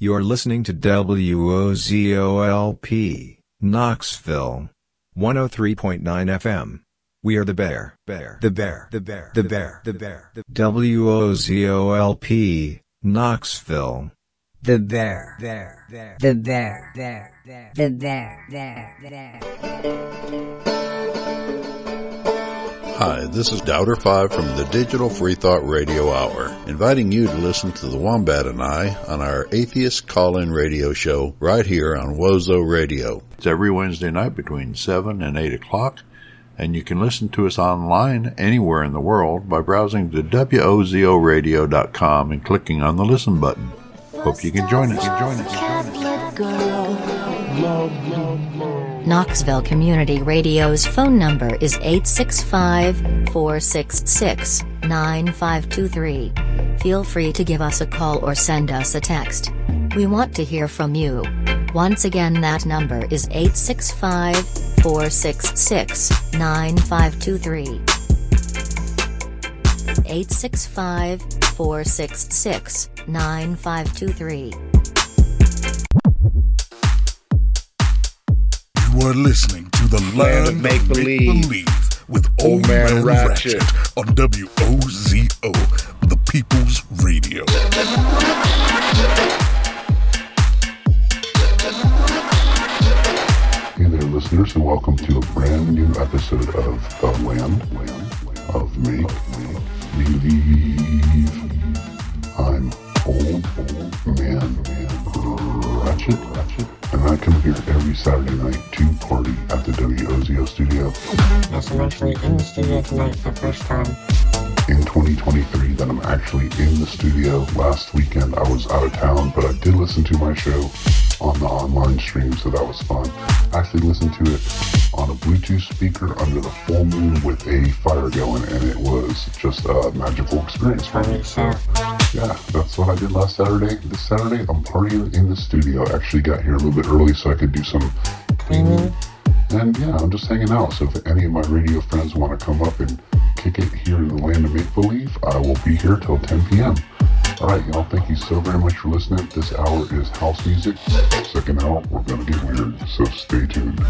You're listening to WOZOLP, Knoxville. 103.9 FM. We are the bear, bear, the bear, the bear, the bear, the bear, the WOZOLP, Knoxville. The bear, bear, bear, the bear, bear, bear, the bear, bear, bear. Hi, this is Doubter5 from the Digital Free Thought Radio Hour, inviting you to listen to the Wombat and I on our Atheist Call-In Radio Show right here on Wozo Radio. It's every Wednesday night between 7 and 8 o'clock, and you can listen to us online anywhere in the world by browsing to wozoradio.com and clicking on the listen button. Hope you can join us. Join us. Join us. Knoxville Community Radio's phone number is 865 466 9523. Feel free to give us a call or send us a text. We want to hear from you. Once again, that number is 865 466 9523. 865 466 9523. You are listening to the Land, of Make Believe with Old Man, Ratchet. on WOZO, the People's Radio. Hey there, listeners, and welcome to a brand new episode of The Land, Land of Make Believe. I'm Old, Old Man, Man Ratchet, Ratchet, and I come here every Saturday night to party at the WOZO studio. Yes, I'm actually in the studio tonight for the first time. In 2023, that I'm actually in the studio. Last weekend, I was out of town, but I did listen to my show on the online stream, so that was fun. I actually listened to it on a Bluetooth speaker under the full moon with a fire going, and it was just a magical experience for me. So, yeah, that's what I did last Saturday. This Saturday, I'm partying in the studio. I actually got here a little bit early so I could do some cleaning. Mm-hmm. And yeah, I'm just hanging out. So if any of my radio friends want to come up and kick it here in the land of make believe, I will be here till 10 p.m. All right, y'all. Thank you so very much for listening. This hour is house music. Second hour, we're gonna get weird. So stay tuned.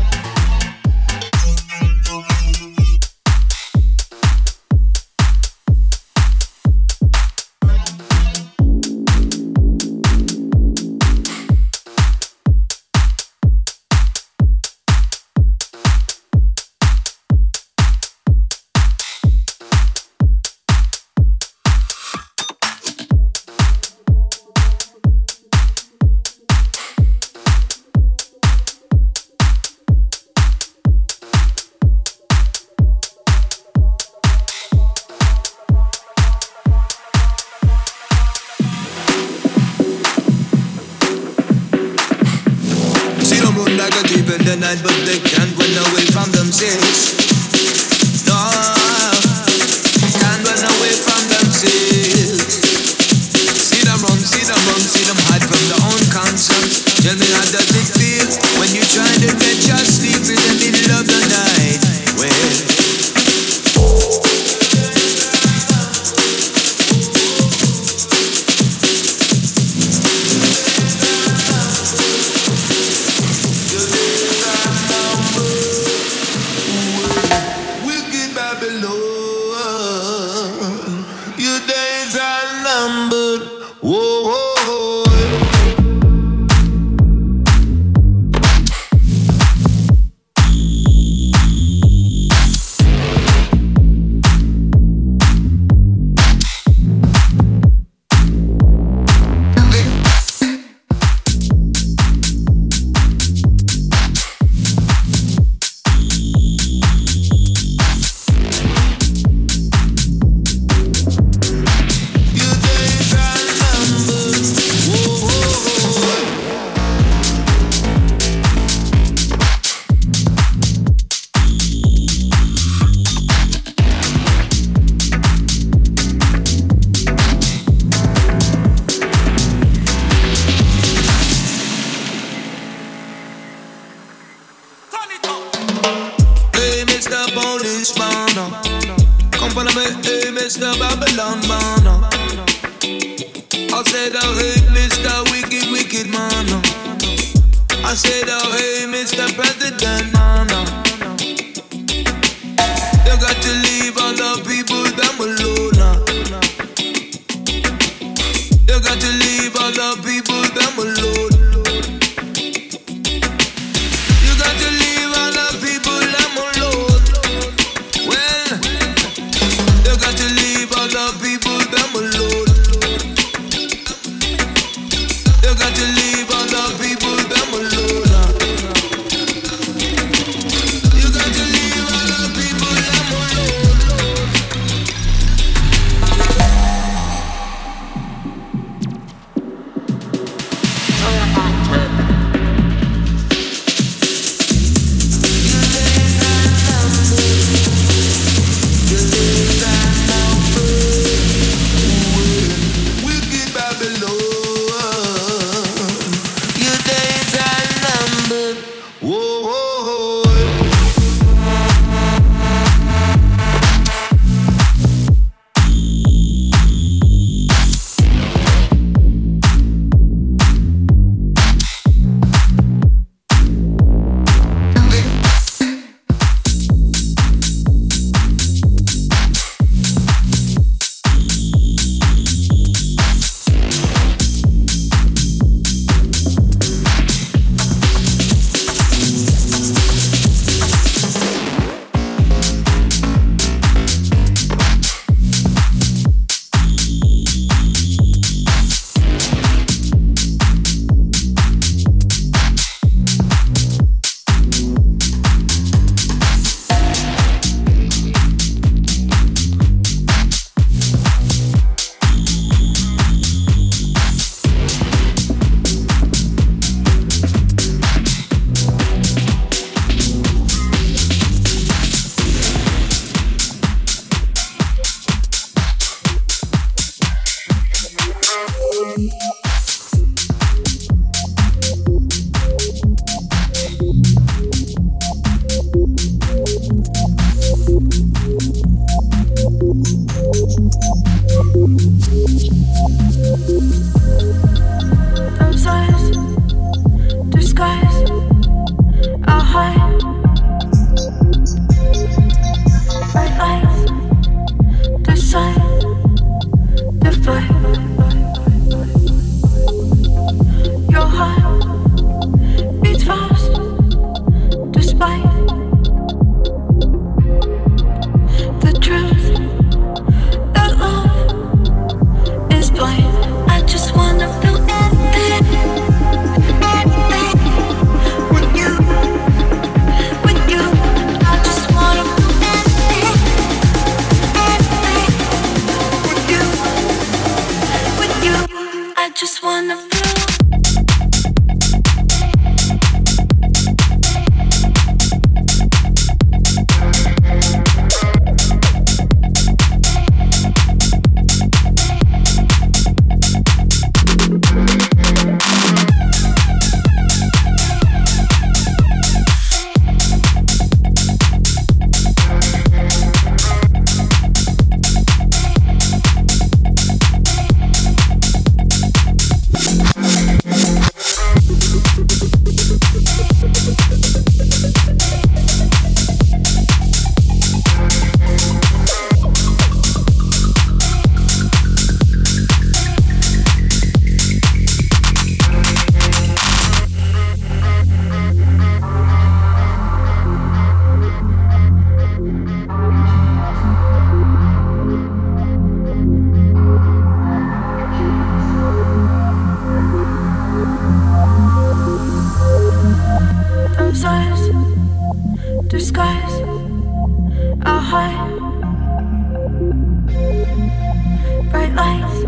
Bright lights,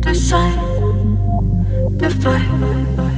decide, defy. Your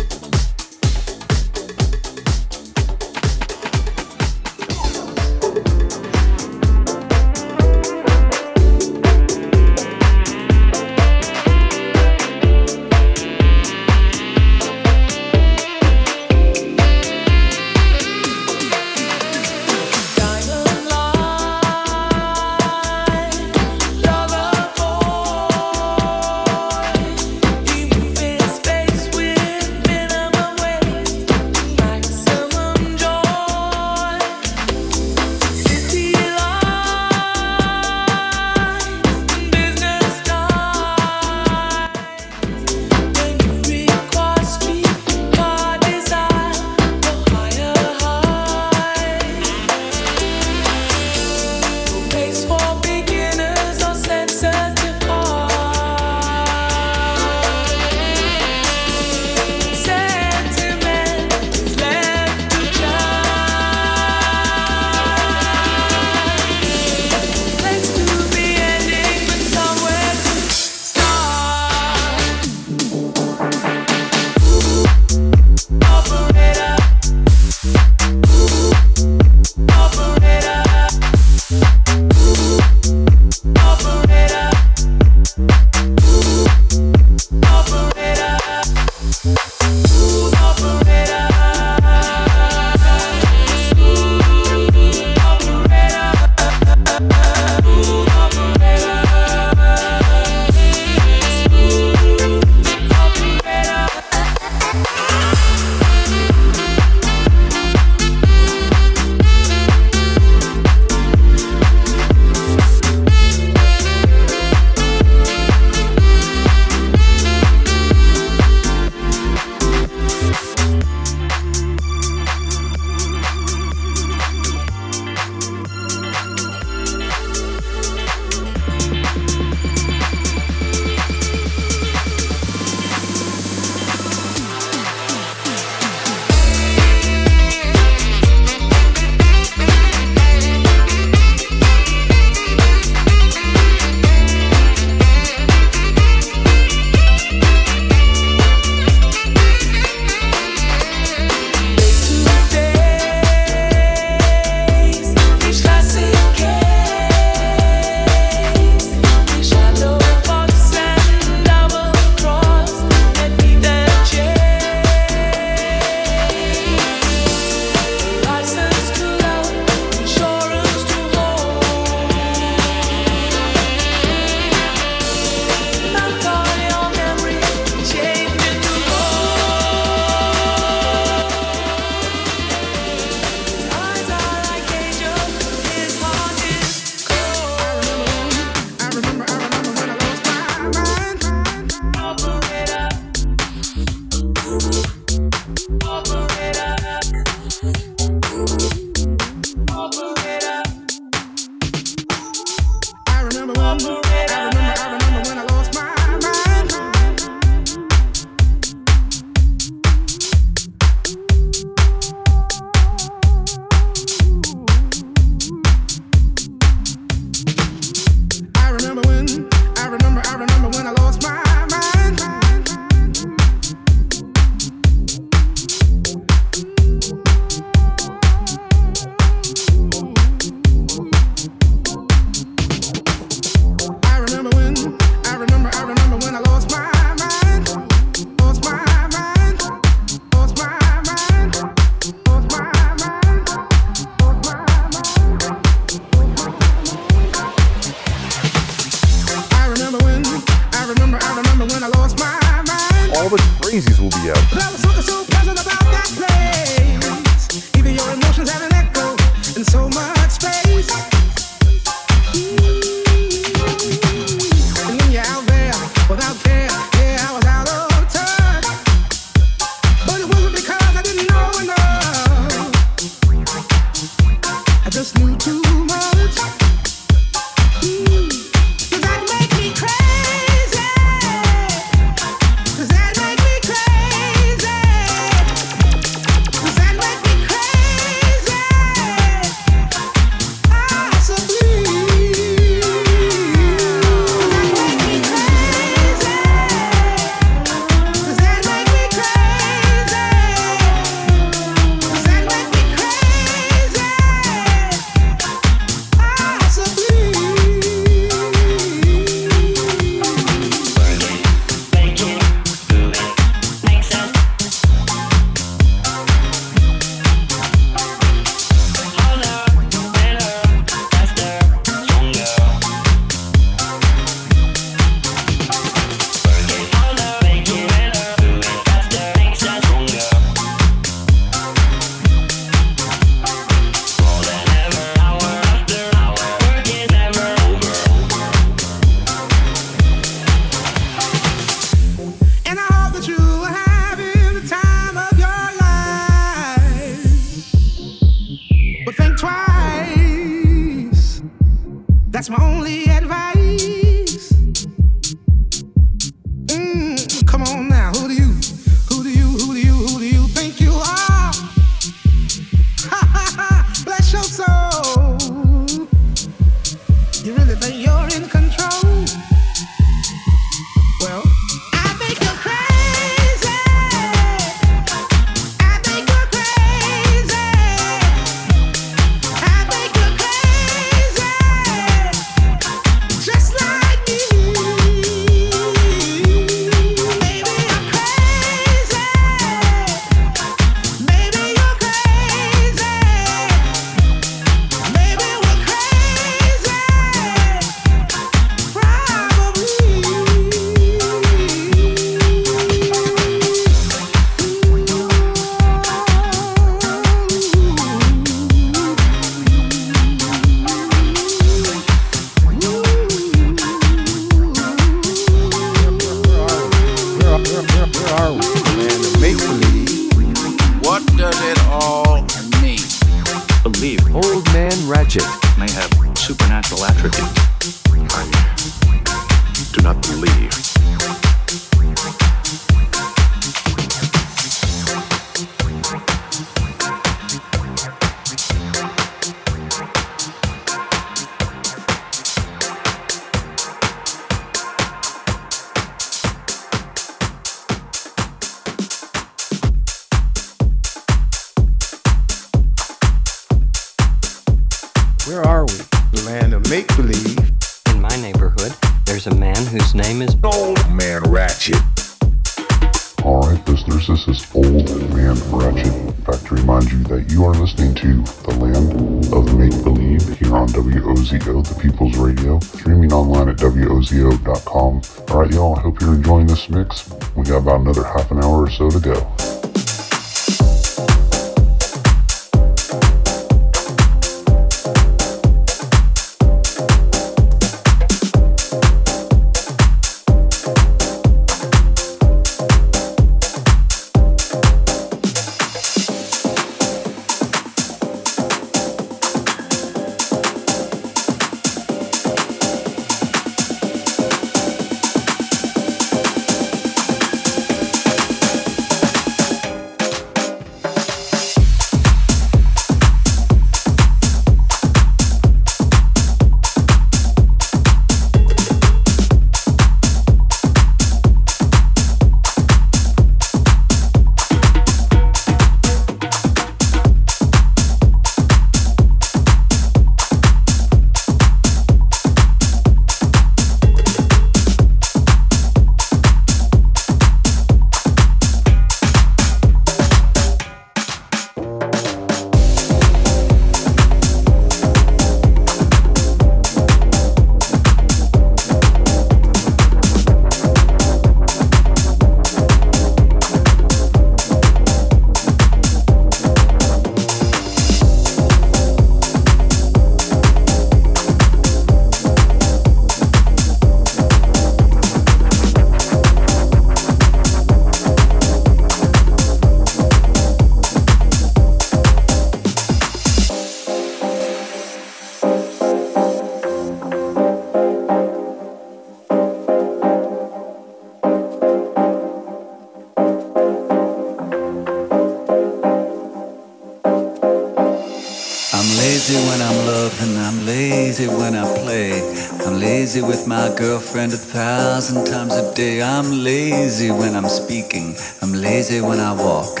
girlfriend a thousand times a day. I'm lazy when I'm speaking. I'm lazy when I walk.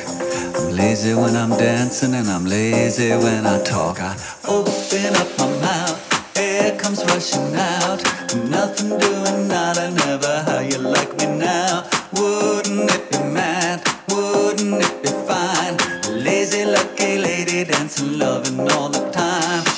I'm lazy when I'm dancing and I'm lazy when I talk. I open up my mouth, air comes rushing out. Nothing doing, not I never how you like me now. Wouldn't it be mad? Wouldn't it be fine? Lazy, lucky lady dancing, loving all the time.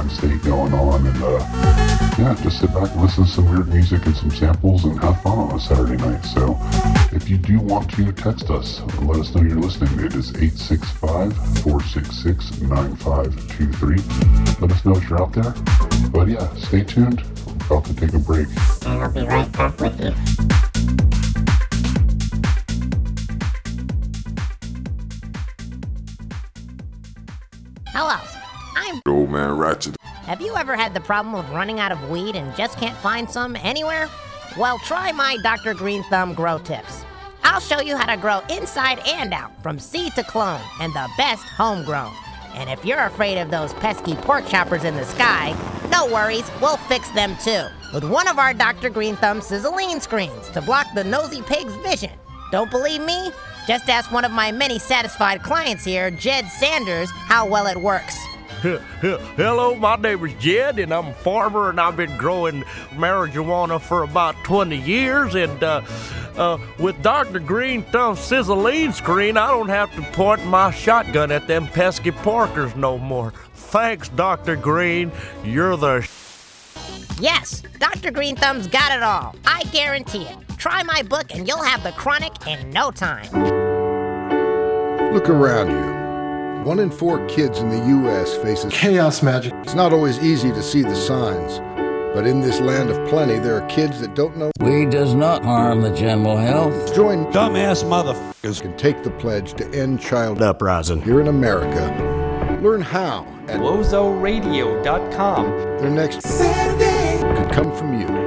mind state going on. And uh, yeah, just sit back and listen to some weird music and some samples and have fun on a Saturday night. So if you do want to text us, let us know you're listening. It is 865 466 9523. Let us know if you're out there. But yeah, stay tuned. We're about to take a break. And I'll be right back with you. Old man Ratchet. Have you ever had the problem of running out of weed and just can't find some anywhere? Well, try my Dr. Green Thumb Grow Tips. I'll show you how to grow inside and out, from seed to clone, and the best homegrown. And if you're afraid of those pesky pork choppers in the sky, no worries, we'll fix them too. With one of our Dr. Green Thumb sizzling screens to block the nosy pig's vision. Don't believe me? Just ask one of my many satisfied clients here, Jed Sanders, how well it works. Hello, my name is Jed, and I'm a farmer, and I've been growing marijuana for about 20 years. And uh, uh, with Dr. Green Thumb Sizzling Screen, I don't have to point my shotgun at them pesky parkers no more. Thanks, Dr. Green. You're the. Yes, Dr. Green Thumb's got it all. I guarantee it. Try my book, and you'll have the chronic in no time. Look around you. One in four kids in the U.S. faces chaos magic. It's not always easy to see the signs, but in this land of plenty, there are kids that don't know. Weed does not harm the general health. Join dumbass motherfuckers can take the pledge to end child uprising here in America. Learn how at WozoRadio.com. Their next Saturday could come from you.